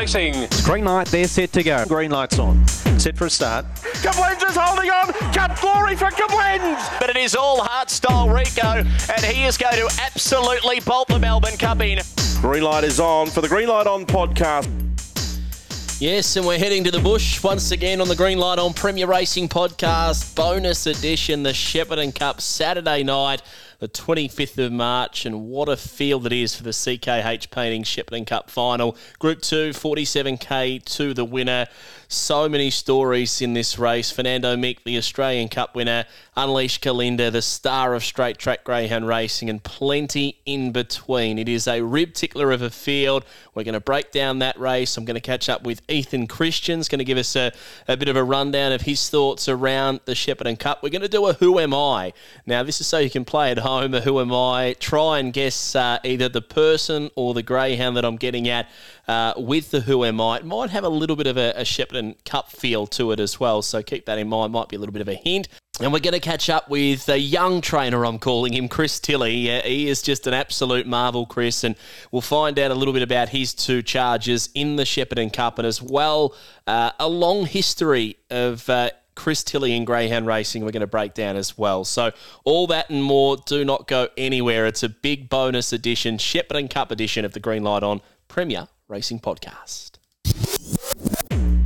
racing. Green light, they're set to go. Green light's on. Set for a start. Koblenz is holding on. Cut glory for Koblenz. But it is all heart style Rico, and he is going to absolutely bolt the Melbourne Cup in. Green light is on for the Green Light On podcast. Yes, and we're heading to the bush once again on the Green Light on Premier Racing Podcast, bonus edition, the Shepparton Cup, Saturday night, the 25th of March. And what a field it is for the CKH Painting Shepparton Cup final. Group 2, 47k to the winner. So many stories in this race. Fernando Mick, the Australian Cup winner, Unleash Kalinda, the star of straight track greyhound racing, and plenty in between. It is a rib tickler of a field. We're going to break down that race. I'm going to catch up with Ethan Christian's going to give us a, a bit of a rundown of his thoughts around the Shepparton Cup. We're going to do a Who Am I? Now, this is so you can play at home a Who Am I? Try and guess uh, either the person or the greyhound that I'm getting at uh, with the Who Am I. It might have a little bit of a, a Cup feel to it as well, so keep that in mind. Might be a little bit of a hint. And we're going to catch up with a young trainer, I'm calling him, Chris Tilley. He is just an absolute marvel, Chris, and we'll find out a little bit about his two charges in the Shepparton Cup and as well uh, a long history of. Uh, Chris Tilley in Greyhound Racing, we're going to break down as well. So, all that and more, do not go anywhere. It's a big bonus edition, Shepparton Cup edition of the Green Light On Premier Racing Podcast.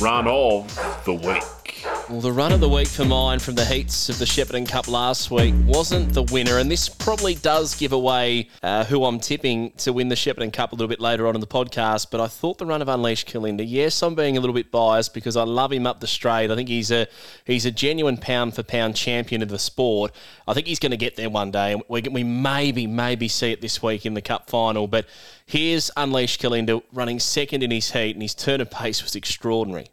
Run of the week. Well, the run of the week for mine from the heats of the Shepparton Cup last week wasn't the winner, and this probably does give away uh, who I'm tipping to win the Shepparton Cup a little bit later on in the podcast. But I thought the run of Unleashed Kalinda. Yes, I'm being a little bit biased because I love him up the straight. I think he's a he's a genuine pound for pound champion of the sport. I think he's going to get there one day, and we, we maybe maybe see it this week in the Cup final. But here's Unleashed Kalinda running second in his heat, and his turn of pace was extraordinary.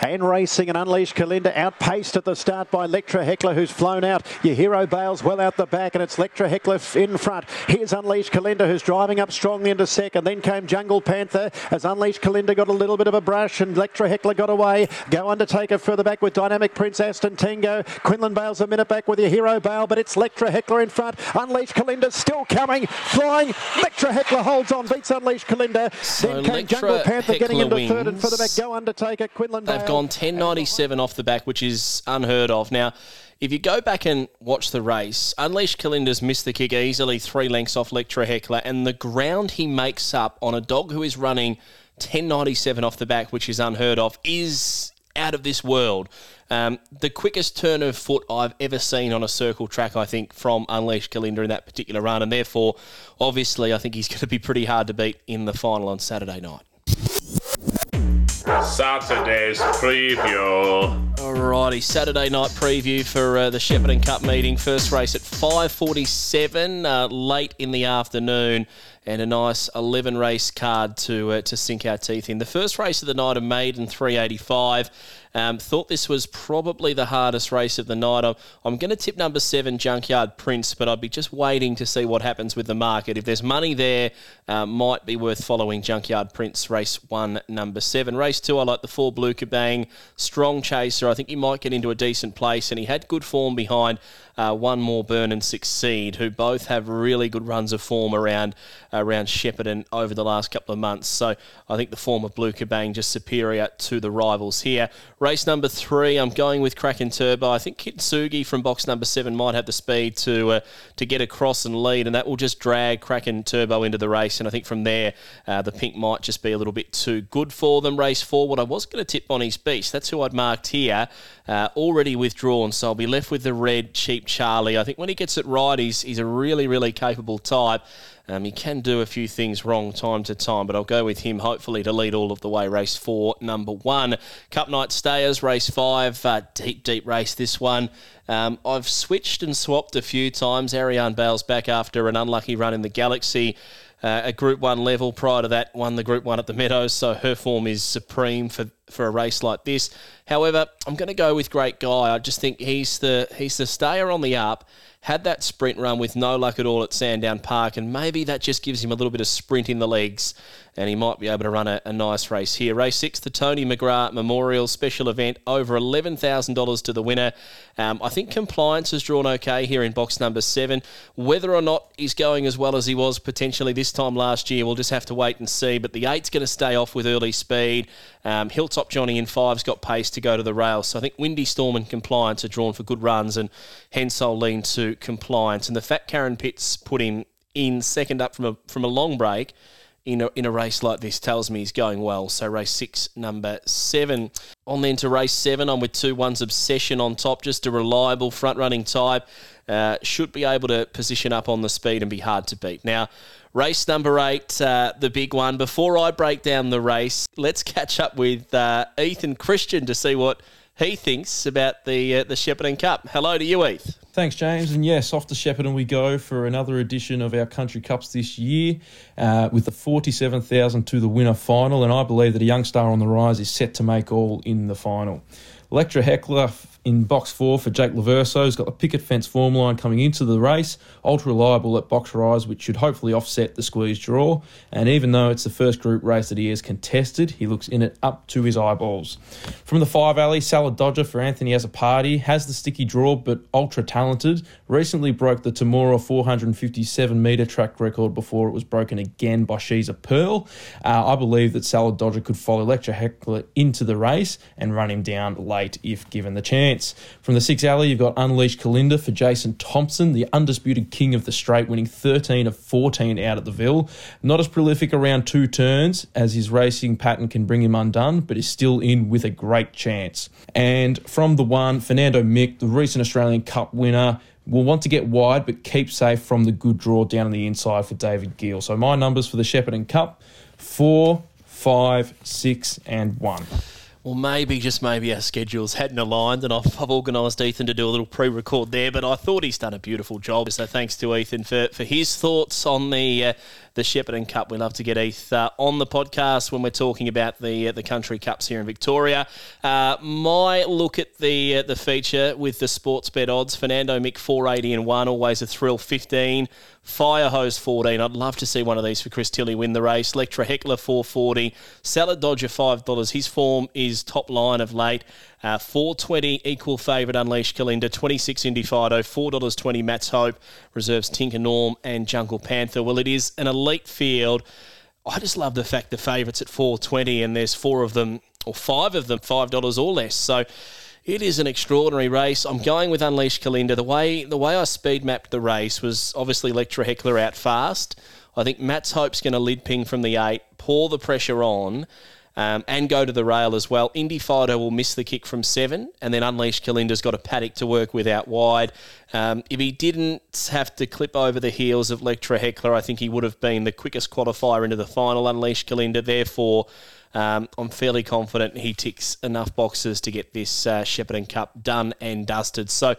And racing and Unleashed Kalinda outpaced at the start by Lectra Heckler, who's flown out. Your hero Bales well out the back, and it's Lectra Heckler in front. Here's Unleashed Kalinda, who's driving up strongly into second. Then came Jungle Panther as Unleashed Kalinda got a little bit of a brush, and Lectra Heckler got away. Go Undertaker further back with Dynamic Prince Aston Tango. Quinlan Bales a minute back with your hero Bale, but it's Lectra Heckler in front. Unleashed Kalinda still coming, flying. Lectra Heckler holds on, beats Unleashed Kalinda. So then came Lectra Jungle Panther getting Heckler into third, and further back Go Undertaker. Quinlan They've Bale. gone 10.97 off the back, which is unheard of. Now, if you go back and watch the race, Unleashed Kalinda's missed the kick easily, three lengths off Lectra Heckler, and the ground he makes up on a dog who is running 10.97 off the back, which is unheard of, is out of this world. Um, the quickest turn of foot I've ever seen on a circle track, I think, from Unleash Kalinda in that particular run, and therefore, obviously, I think he's going to be pretty hard to beat in the final on Saturday night. Saturday's preview. Alrighty, Saturday night preview for uh, the Shepparton Cup meeting. First race at 5:47 uh, late in the afternoon, and a nice 11 race card to uh, to sink our teeth in. The first race of the night, a maiden 385. Um, thought this was probably the hardest race of the night. I'm, I'm going to tip number seven, Junkyard Prince, but I'd be just waiting to see what happens with the market. If there's money there, uh, might be worth following Junkyard Prince, race one, number seven. Race two, I like the four Blue Kabang, strong chaser. I think he might get into a decent place, and he had good form behind uh, one more Burn and Succeed, who both have really good runs of form around around Shepparton over the last couple of months. So I think the form of Blue Kabang just superior to the rivals here. Race number three, I'm going with Kraken Turbo. I think Kitsugi from box number seven might have the speed to uh, to get across and lead, and that will just drag Kraken Turbo into the race. And I think from there, uh, the pink might just be a little bit too good for them. Race four, what I was going to tip Bonnie's Beast, that's who I'd marked here, uh, already withdrawn. So I'll be left with the red Cheap Charlie. I think when he gets it right, he's, he's a really, really capable type. Um, he can do a few things wrong time to time, but I'll go with him hopefully to lead all of the way. Race four, number one. Cup Night Stayers, race five. Uh, deep, deep race this one. Um, I've switched and swapped a few times. Ariane Bale's back after an unlucky run in the Galaxy. Uh, at Group 1 level. Prior to that, won the Group 1 at the Meadows, so her form is supreme for, for a race like this. However, I'm going to go with Great Guy. I just think he's the he's the stayer on the up. had that sprint run with no luck at all at Sandown Park, and maybe that just gives him a little bit of sprint in the legs, and he might be able to run a, a nice race here. Race six, the Tony McGrath Memorial Special Event, over eleven thousand dollars to the winner. Um, I think compliance has drawn okay here in box number seven. Whether or not he's going as well as he was potentially this time last year, we'll just have to wait and see. But the eight's going to stay off with early speed. Um, Hilltop Johnny in five's got pace to go to the rails. So I think Windy Storm and Compliance are drawn for good runs, and hence I'll lean to Compliance. And the Fat Karen Pitts put him in second up from a from a long break in a, in a race like this tells me he's going well. So race six, number seven. On then to race seven, I'm with two ones obsession on top, just a reliable front running type. Uh, should be able to position up on the speed and be hard to beat. Now, race number eight, uh, the big one. Before I break down the race, let's catch up with uh, Ethan Christian to see what he thinks about the uh, the Shepparton Cup. Hello to you, Heath. Thanks, James. And yes, off to Shepparton we go for another edition of our Country Cups this year uh, with the 47,000 to the winner final. And I believe that a young star on the rise is set to make all in the final. Electra Heckler in box four for Jake Laverso. He's got the picket fence form line coming into the race. Ultra reliable at box rise, which should hopefully offset the squeeze draw. And even though it's the first group race that he has contested, he looks in it up to his eyeballs. From the five alley, Salad Dodger for Anthony Azzopardi. Has the sticky draw, but ultra talented. Recently broke the Temora 457 metre track record before it was broken again by She's a Pearl. Uh, I believe that Salad Dodger could follow Electra Heckler into the race and run him down late if given the chance. From the six alley, you've got Unleashed Kalinda for Jason Thompson, the undisputed king of the straight, winning 13 of 14 out at the Ville. Not as prolific around two turns as his racing pattern can bring him undone, but is still in with a great chance. And from the one, Fernando Mick, the recent Australian Cup winner, will want to get wide but keep safe from the good draw down on the inside for David Gill. So my numbers for the Shepparton Cup four, five, six, and one. Well, maybe, just maybe our schedules hadn't aligned, and I've, I've organised Ethan to do a little pre record there, but I thought he's done a beautiful job. So thanks to Ethan for, for his thoughts on the uh, the Shepparton Cup. We love to get Heath uh, on the podcast when we're talking about the uh, the country cups here in Victoria. Uh, my look at the uh, the feature with the Sportsbet odds: Fernando Mick four eighty and one, always a thrill fifteen. Firehose 14. I'd love to see one of these for Chris Tilley win the race. Lectra Heckler 440. Salad Dodger $5. His form is top line of late. Uh, 420 equal favourite Unleashed Kalinda, 26 Indy Fido, $4.20 Matt's Hope, reserves Tinker Norm and Jungle Panther. Well, it is an elite field. I just love the fact the favourites at 420 and there's four of them, or five of them, $5 or less. So it is an extraordinary race. I'm going with Unleashed Kalinda. The way the way I speed mapped the race was obviously Lectra Heckler out fast. I think Matt's Hope's going to lid ping from the eight, pour the pressure on, um, and go to the rail as well. Indy Fido will miss the kick from seven, and then Unleash Kalinda's got a paddock to work with out wide. Um, if he didn't have to clip over the heels of Lectra Heckler, I think he would have been the quickest qualifier into the final. Unleash Kalinda, therefore. Um, I'm fairly confident he ticks enough boxes to get this uh, Shepparton Cup done and dusted. So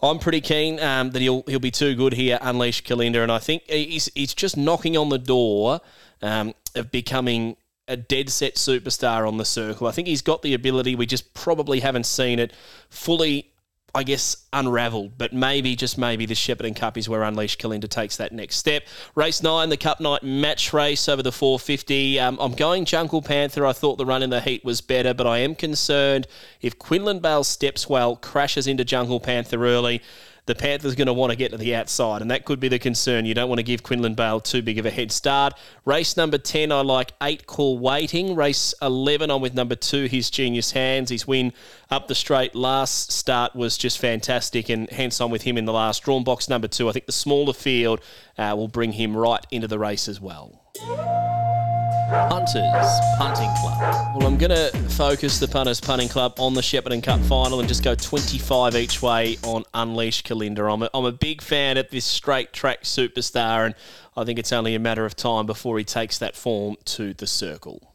I'm pretty keen um, that he'll he'll be too good here, Unleash Kalinda, and I think he's, he's just knocking on the door um, of becoming a dead set superstar on the circle. I think he's got the ability. We just probably haven't seen it fully, I guess, unravelled. But maybe, just maybe, the Shepparton Cup is where Unleashed Kalinda takes that next step. Race nine, the Cup Night match race over the 450. Um, I'm going Jungle Panther. I thought the run in the heat was better, but I am concerned if Quinlan Bale steps well, crashes into Jungle Panther early the Panthers going to want to get to the outside, and that could be the concern. You don't want to give Quinlan Bale too big of a head start. Race number 10, I like 8 call waiting. Race 11, I'm with number 2, his genius hands. His win up the straight last start was just fantastic, and hence I'm with him in the last. Drawn box number 2, I think the smaller field uh, will bring him right into the race as well. Punters Punting Club. Well, I'm going to focus the Punters Punting Club on the Shepparton Cup final and just go 25 each way on Unleash Kalinda. I'm a, I'm a big fan of this straight track superstar, and I think it's only a matter of time before he takes that form to the circle.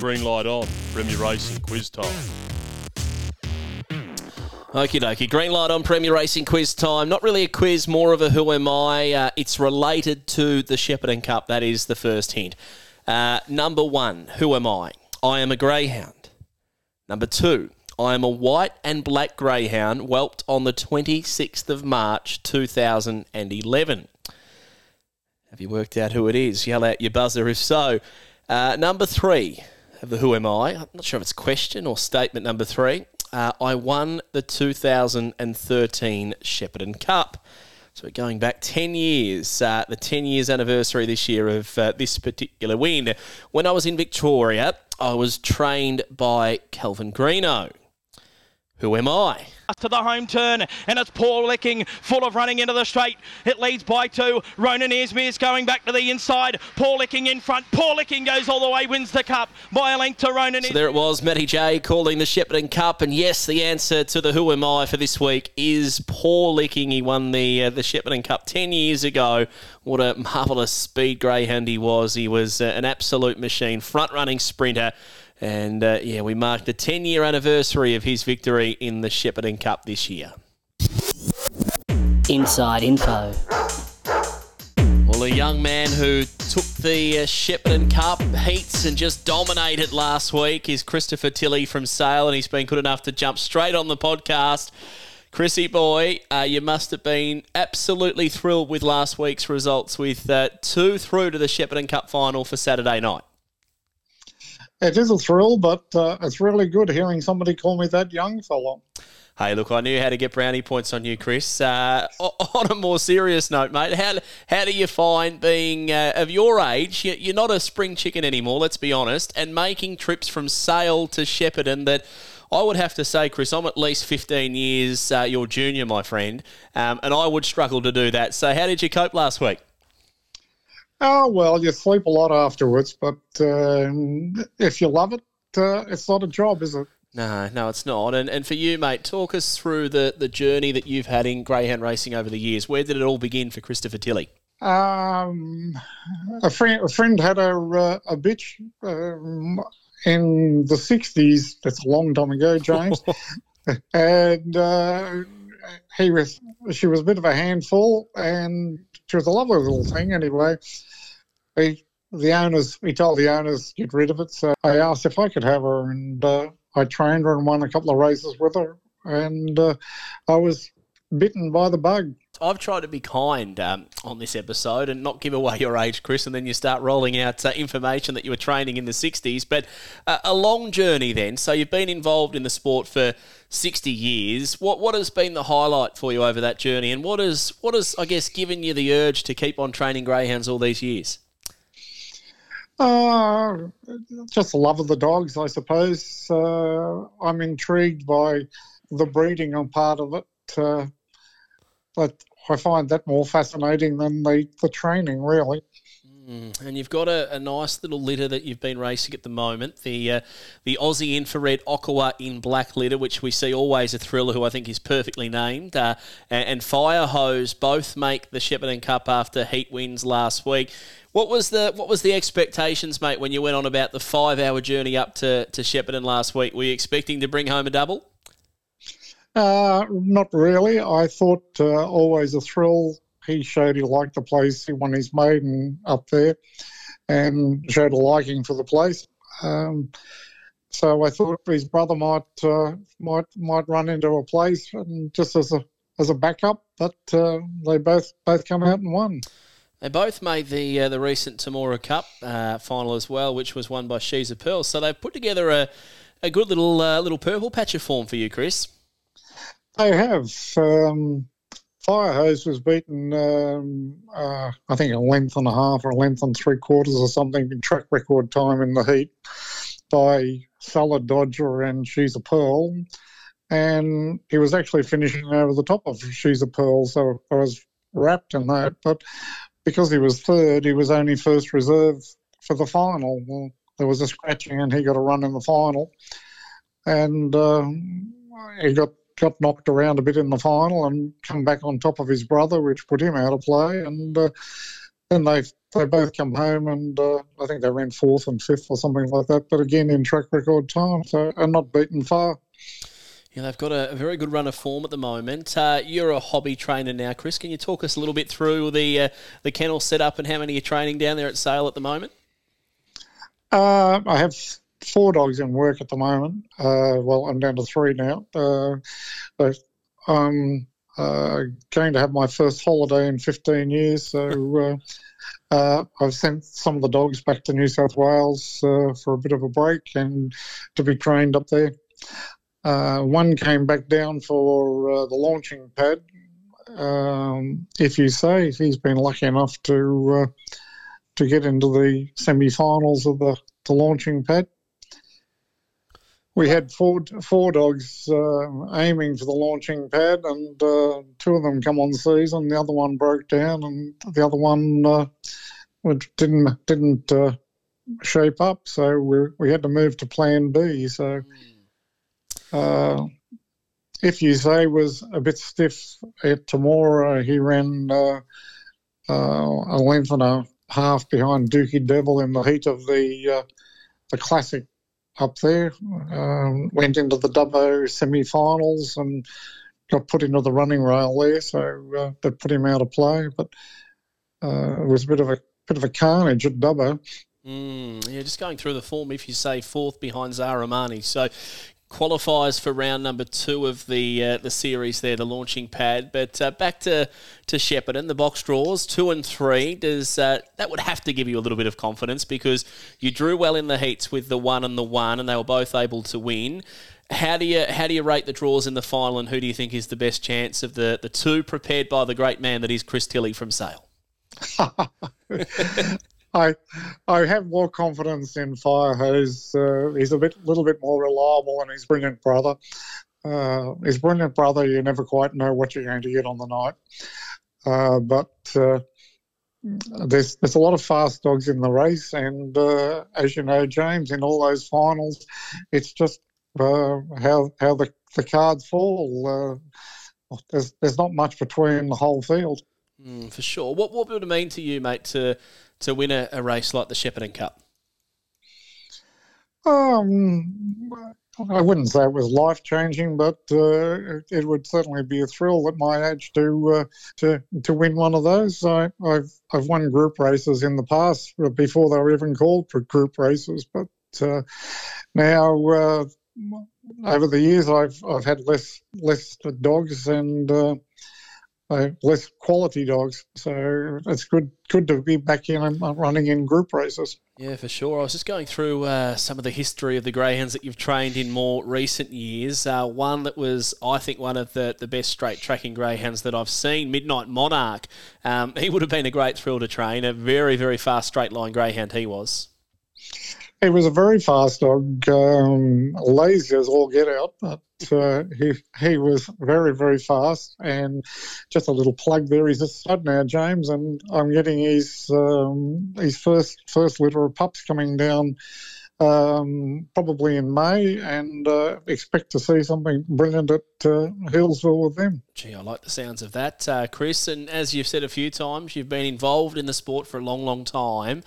Green light on. Premier Racing quiz time. Okie dokie. Green light on Premier Racing quiz time. Not really a quiz, more of a who am I. Uh, it's related to the Shepparton Cup. That is the first hint. Uh, number one, who am I? I am a greyhound. Number two, I am a white and black greyhound whelped on the 26th of March 2011. Have you worked out who it is? Yell out your buzzer if so. Uh, number three of the Who Am I? I'm not sure if it's question or statement number three. Uh, I won the 2013 Shepparton Cup. So going back 10 years, uh, the 10 years anniversary this year of uh, this particular win. When I was in Victoria, I was trained by Kelvin Greenough. Who am I? to the home turn, and it's Paw Licking, full of running into the straight. It leads by two. Ronan Esmir's going back to the inside. Paw Licking in front. Paw Licking goes all the way, wins the cup by a length to Ronan. So there it was, Matty J calling the Shepparton Cup, and yes, the answer to the Who Am I for this week is Paw Licking. He won the uh, the Shepparton Cup ten years ago. What a marvellous speed greyhound he was. He was uh, an absolute machine, front running sprinter. And uh, yeah, we marked the 10 year anniversary of his victory in the Shepparton Cup this year. Inside info. Well, a young man who took the uh, Shepparton Cup heats and just dominated last week is Christopher Tilley from Sale, and he's been good enough to jump straight on the podcast. Chrissy boy, uh, you must have been absolutely thrilled with last week's results with uh, two through to the Shepparton Cup final for Saturday night. It is a thrill, but uh, it's really good hearing somebody call me that young fella. Hey, look, I knew how to get brownie points on you, Chris. Uh, on a more serious note, mate, how, how do you find being uh, of your age? You're not a spring chicken anymore, let's be honest, and making trips from Sale to Shepparton that I would have to say, Chris, I'm at least 15 years uh, your junior, my friend, um, and I would struggle to do that. So, how did you cope last week? Oh, well, you sleep a lot afterwards, but uh, if you love it, uh, it's not a job, is it? No, no, it's not. And and for you, mate, talk us through the, the journey that you've had in greyhound racing over the years. Where did it all begin for Christopher Tilley? Um, a friend, a friend had a uh, a bitch um, in the '60s. That's a long time ago, James. and uh, he was, she was a bit of a handful, and she was a lovely little thing. Anyway, he, the owners, he told the owners to get rid of it. So I asked if I could have her, and uh, I trained her and won a couple of races with her. And uh, I was bitten by the bug. I've tried to be kind um, on this episode and not give away your age, Chris, and then you start rolling out uh, information that you were training in the 60s. But uh, a long journey then. So you've been involved in the sport for 60 years. What what has been the highlight for you over that journey, and what has what has I guess given you the urge to keep on training greyhounds all these years? Uh, just the love of the dogs, I suppose. Uh, I'm intrigued by the breeding on part of it, uh, but I find that more fascinating than the, the training, really. Mm, and you've got a, a, nice little litter that you've been racing at the moment, the uh, the Aussie Infrared Okawa in black litter, which we see always a thriller, who I think is perfectly named, uh, and, and Fire Hose both make the Shepparton Cup after heat wins last week. What was the what was the expectations, mate, when you went on about the five hour journey up to to Shepparton last week? Were you expecting to bring home a double? Uh, not really. I thought uh, always a thrill he showed he liked the place. He won his maiden up there and showed a liking for the place. Um, so I thought his brother might uh, might might run into a place and just as a as a backup, but uh, they both both come out and won. They both made the uh, the recent Temora Cup uh, final as well, which was won by She's a Pearl. So they've put together a, a good little uh, little purple patch of form for you, Chris. They have. Um, Firehose was beaten, um, uh, I think, a length and a half or a length and three quarters or something in track record time in the heat by Solid Dodger and She's a Pearl. And he was actually finishing over the top of She's a Pearl, so I was wrapped in that. But because he was third, he was only first reserve for the final. Well, there was a scratching and he got a run in the final. And uh, he got got knocked around a bit in the final and come back on top of his brother, which put him out of play. And uh, then they they both come home, and uh, I think they ran fourth and fifth or something like that. But again, in track record time, so and not beaten far. Yeah, they've got a, very good run of form at the moment. Uh, you're a hobby trainer now, Chris. Can you talk us a little bit through the uh, the kennel setup and how many you're training down there at Sale at the moment? Uh, I have four dogs in work at the moment. Uh, well, I'm down to three now. Uh, but I'm uh, going to have my first holiday in 15 years, so uh, uh, I've sent some of the dogs back to New South Wales uh, for a bit of a break and to be trained up there. One came back down for the launching pad. Um, if you say he's been lucky enough to to get into the semi-finals of the, the launching pad. We had four four dogs uh, aiming for the launching pad, and uh, two of them come on season. The other one broke down, and the other one uh, didn't didn't uh, shape up. So we we had to move to Plan B. So uh, if you say was a bit stiff at Temora, he ran uh, a length and a half behind Dookie Devil in the heat of the the classic up there. Um, went into the Dubbo semi-finals and got put into the running rail there, so uh, that put him out of play. But uh, it was a bit of a bit of a carnage at Dubbo. Mm, yeah, just going through the form, if you say fourth behind Zaramani. So qualifies for round number two of the uh, the series there, the launching pad. But uh, back to to Shepparton, the box draws two and three. Does uh, that would have to give you a little bit of confidence because you drew well in the heats with the one and the one, and they were both able to win. How do you how do you rate the draws in the final, and who do you think is the best chance of the the two prepared by the great man that is Chris Tilley from Sale? I I have more confidence in Firehose. Uh, he's a bit, little bit more reliable than his brilliant brother. Uh, his brilliant brother, you never quite know what you're going to get on the night. Uh, but uh, there's there's a lot of fast dogs in the race, and uh, as you know, James, in all those finals, it's just uh, how how the, the cards fall. there's there's not much between the whole field. Mm, for sure. What what would it mean to you, mate, to to win a, a race like the Shepparton Cup? Um, I wouldn't say it was life changing, but uh, it would certainly be a thrill at my age to uh, to to win one of those. I, have I've won group races in the past before they were even called group races, but uh, now uh, over the years I've I've had less less dogs and uh, uh, less quality dogs. So it's good good to be back in and running in group races. Yeah, for sure. I was just going through uh, some of the history of the greyhounds that you've trained in more recent years. Uh, one that was, I think, one of the, the best straight tracking greyhounds that I've seen, Midnight Monarch. Um, he would have been a great thrill to train. A very, very fast straight line greyhound he was. He was a very fast dog, um, lazy as all get out, but uh, he he was very very fast. And just a little plug there, he's a stud now, James, and I'm getting his um, his first first litter of pups coming down. Um, probably in May, and uh, expect to see something brilliant at uh, Healesville with them. Gee, I like the sounds of that, uh, Chris. And as you've said a few times, you've been involved in the sport for a long, long time.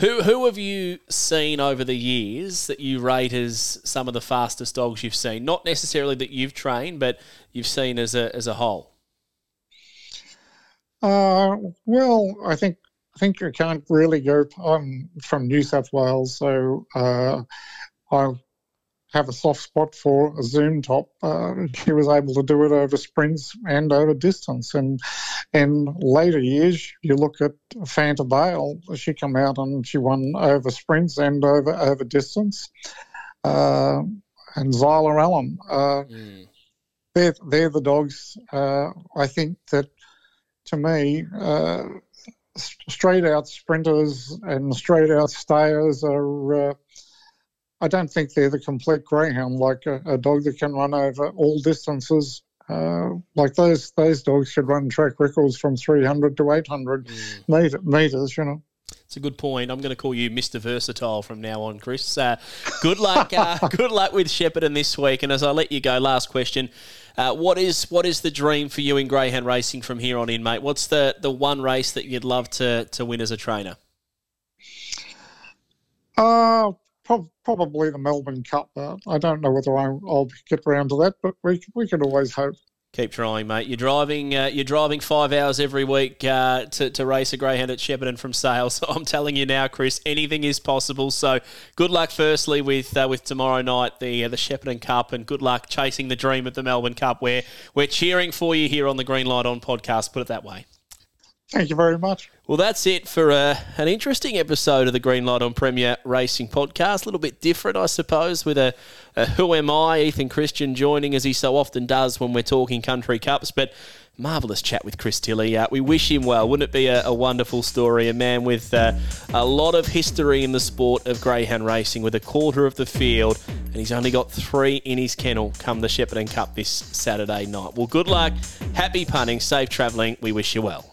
Who who have you seen over the years that you rate as some of the fastest dogs you've seen? Not necessarily that you've trained, but you've seen as a as a whole. Uh, well, I think I think you can't really go. I'm from New South Wales, so uh, I have a soft spot for a Zoom Top. Uh, she was able to do it over sprints and over distance. And in later years, you look at Fanta Bale, she come out and she won over sprints and over over distance. Uh, and Zyla Allen, uh, mm. they're, they're the dogs. Uh, I think that to me, uh, straight out sprinters and straight out stayers are uh, I don't think they're the complete greyhound, like a, a dog that can run over all distances. Uh, like those those dogs should run track records from 300 to 800 mm. meter, meters, you know. It's a good point. I'm going to call you Mr. Versatile from now on, Chris. Uh, good luck. Uh, good luck with Shepparton this week. And as I let you go, last question: uh, What is what is the dream for you in greyhound racing from here on in, mate? What's the the one race that you'd love to to win as a trainer? Uh, probably the Melbourne Cup. Uh, I don't know whether I'll, I'll, get around to that, but we we can always hope. Keep trying, mate. You're driving. Uh, you're driving five hours every week uh, to, to race a greyhound at Shepparton from Sale. So I'm telling you now, Chris, anything is possible. So good luck, firstly, with uh, with tomorrow night the uh, the Shepparton Cup, and good luck chasing the dream of the Melbourne Cup. Where we're cheering for you here on the Green Light On podcast. Put it that way. Thank you very much. Well, that's it for uh, an interesting episode of the Green Light on Premier Racing podcast. A little bit different, I suppose, with a, a Who Am I? Ethan Christian joining as he so often does when we're talking country cups. But marvellous chat with Chris Tilley. Uh, we wish him well. Wouldn't it be a, a wonderful story? A man with uh, a lot of history in the sport of greyhound racing, with a quarter of the field, and he's only got three in his kennel come the Shepparton Cup this Saturday night. Well, good luck, happy punting, safe travelling. We wish you well.